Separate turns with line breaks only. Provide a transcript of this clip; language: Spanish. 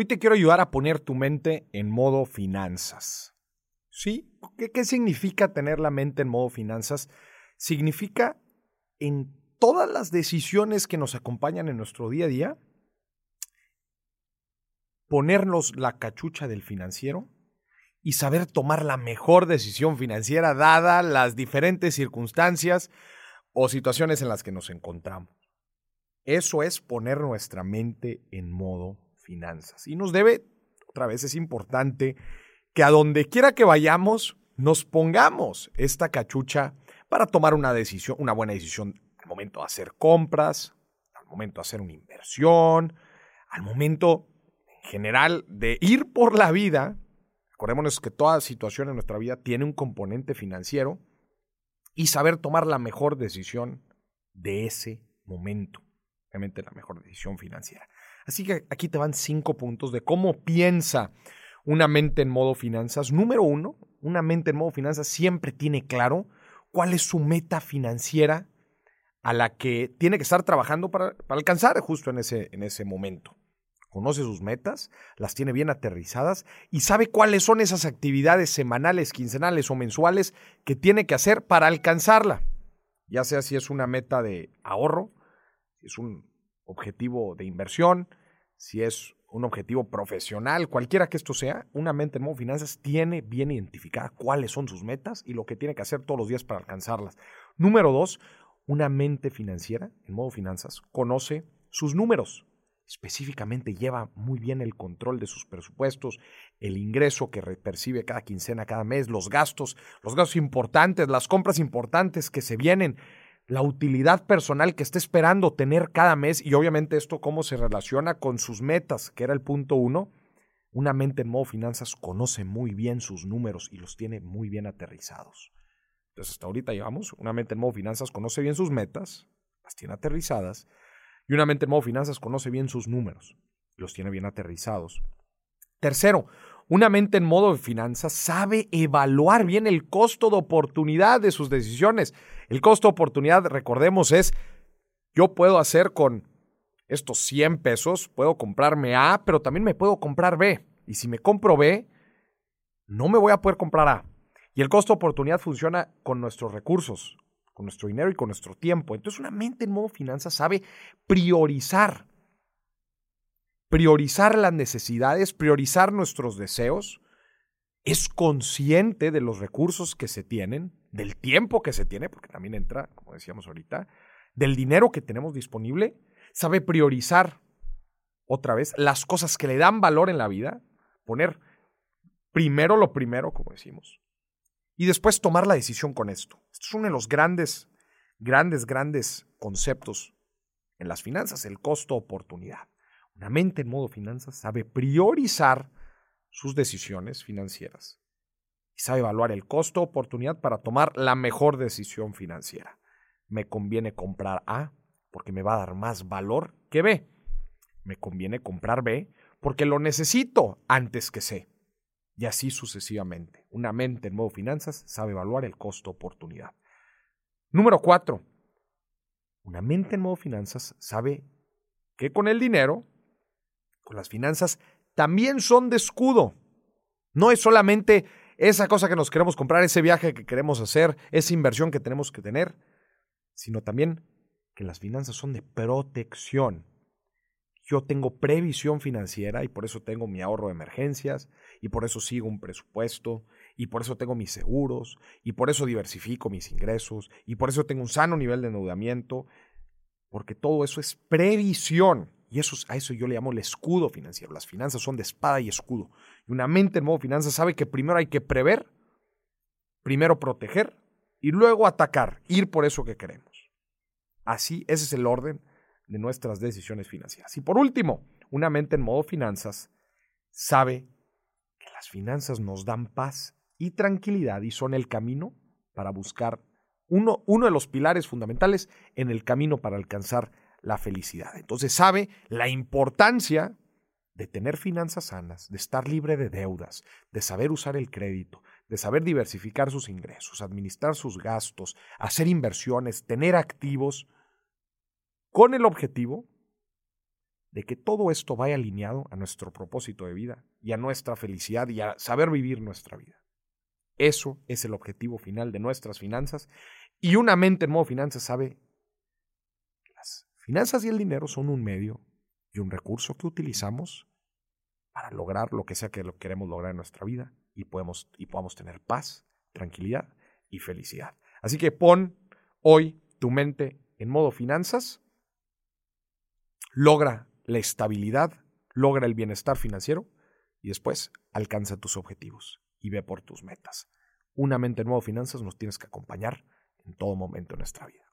Hoy te quiero ayudar a poner tu mente en modo finanzas. ¿Sí? ¿Qué, ¿Qué, significa tener la mente en modo finanzas? Significa en todas las decisiones que nos acompañan en nuestro día a día, ponernos la cachucha del financiero y saber tomar la mejor decisión financiera dada las diferentes circunstancias o situaciones en las que nos encontramos. Eso es poner nuestra mente en modo finanzas. Y nos debe, otra vez es importante, que a donde quiera que vayamos, nos pongamos esta cachucha para tomar una decisión, una buena decisión al momento de hacer compras, al momento de hacer una inversión, al momento en general de ir por la vida. Acordémonos que toda situación en nuestra vida tiene un componente financiero y saber tomar la mejor decisión de ese momento. Obviamente la mejor decisión financiera. Así que aquí te van cinco puntos de cómo piensa una mente en modo finanzas. Número uno, una mente en modo finanzas siempre tiene claro cuál es su meta financiera a la que tiene que estar trabajando para, alcanzar justo en ese, en ese momento. Conoce sus metas, las tiene bien aterrizadas y sabe cuáles son esas actividades semanales, quincenales o mensuales que tiene que hacer para alcanzarla. Ya sea si es una meta de ahorro, si es un objetivo de inversión, si es un objetivo profesional, cualquiera que esto sea, una mente en modo finanzas tiene bien identificada cuáles son sus metas y lo que tiene que hacer todos los días para alcanzarlas. Número dos, una mente financiera en modo finanzas conoce sus números. Específicamente lleva muy bien el control de sus presupuestos, el ingreso que percibe cada quincena, cada mes, los gastos, los gastos importantes, las compras importantes que se vienen, la utilidad personal que está esperando tener cada mes y obviamente esto cómo se relaciona con sus metas, que era el punto uno. Una mente en modo finanzas conoce muy bien sus números y los tiene muy bien aterrizados. Entonces hasta ahorita llevamos, una mente en modo finanzas conoce bien sus metas, las tiene aterrizadas, y una mente en modo finanzas conoce bien sus números los tiene bien aterrizados. Tercero, una mente en modo de finanzas sabe evaluar bien el costo de oportunidad de sus decisiones. El costo de oportunidad, recordemos, es yo puedo hacer con estos 100 pesos, puedo comprarme A, pero también me puedo comprar B. Y si me compro B, no me voy a poder comprar A. Y el costo de oportunidad funciona con nuestros recursos, con nuestro dinero y con nuestro tiempo. Entonces una mente en modo finanzas sabe priorizar priorizar las necesidades, priorizar nuestros deseos, es consciente de los recursos que se tienen, del tiempo que se tiene, porque también entra, como decíamos ahorita, del dinero que tenemos disponible, sabe priorizar otra vez las cosas que le dan valor en la vida, poner primero lo primero, como decimos, y después tomar la decisión con esto. Esto es uno de los grandes, grandes, grandes conceptos en las finanzas, el costo-oportunidad. Una mente en modo finanzas sabe priorizar sus decisiones financieras y sabe evaluar el costo oportunidad para tomar la mejor decisión financiera. Me conviene comprar A porque me va a dar más valor que B. Me conviene comprar B porque lo necesito antes que C. Y así sucesivamente. Una mente en modo finanzas sabe evaluar el costo oportunidad. Número cuatro. Una mente en modo finanzas sabe que con el dinero las finanzas también son de escudo. No es solamente esa cosa que nos queremos comprar, ese viaje que queremos hacer, esa inversión que tenemos que tener, sino también que las finanzas son de protección. Yo tengo previsión financiera y por eso tengo mi ahorro de emergencias y por eso sigo un presupuesto y por eso tengo mis seguros y por eso diversifico mis ingresos y por eso tengo un sano nivel de endeudamiento, porque todo eso es previsión. Y eso, a eso yo le llamo el escudo financiero. Las finanzas son de espada y escudo. Y una mente en modo finanzas sabe que primero hay que prever, primero proteger y luego atacar, ir por eso que queremos. Así, ese es el orden de nuestras decisiones financieras. Y por último, una mente en modo finanzas sabe que las finanzas nos dan paz y tranquilidad y son el camino para buscar uno, uno de los pilares fundamentales en el camino para alcanzar la felicidad. Entonces sabe la importancia de tener finanzas sanas, de estar libre de deudas, de saber usar el crédito, de saber diversificar sus ingresos, administrar sus gastos, hacer inversiones, tener activos, con el objetivo de que todo esto vaya alineado a nuestro propósito de vida y a nuestra felicidad y a saber vivir nuestra vida. Eso es el objetivo final de nuestras finanzas y una mente en modo finanzas sabe finanzas y el dinero son un medio y un recurso que utilizamos para lograr lo que sea que lo queremos lograr en nuestra vida y, podemos, y podamos tener paz, tranquilidad y felicidad. Así que pon hoy tu mente en modo finanzas, logra la estabilidad, logra el bienestar financiero y después alcanza tus objetivos y ve por tus metas. Una mente en modo finanzas nos tienes que acompañar en todo momento de nuestra vida.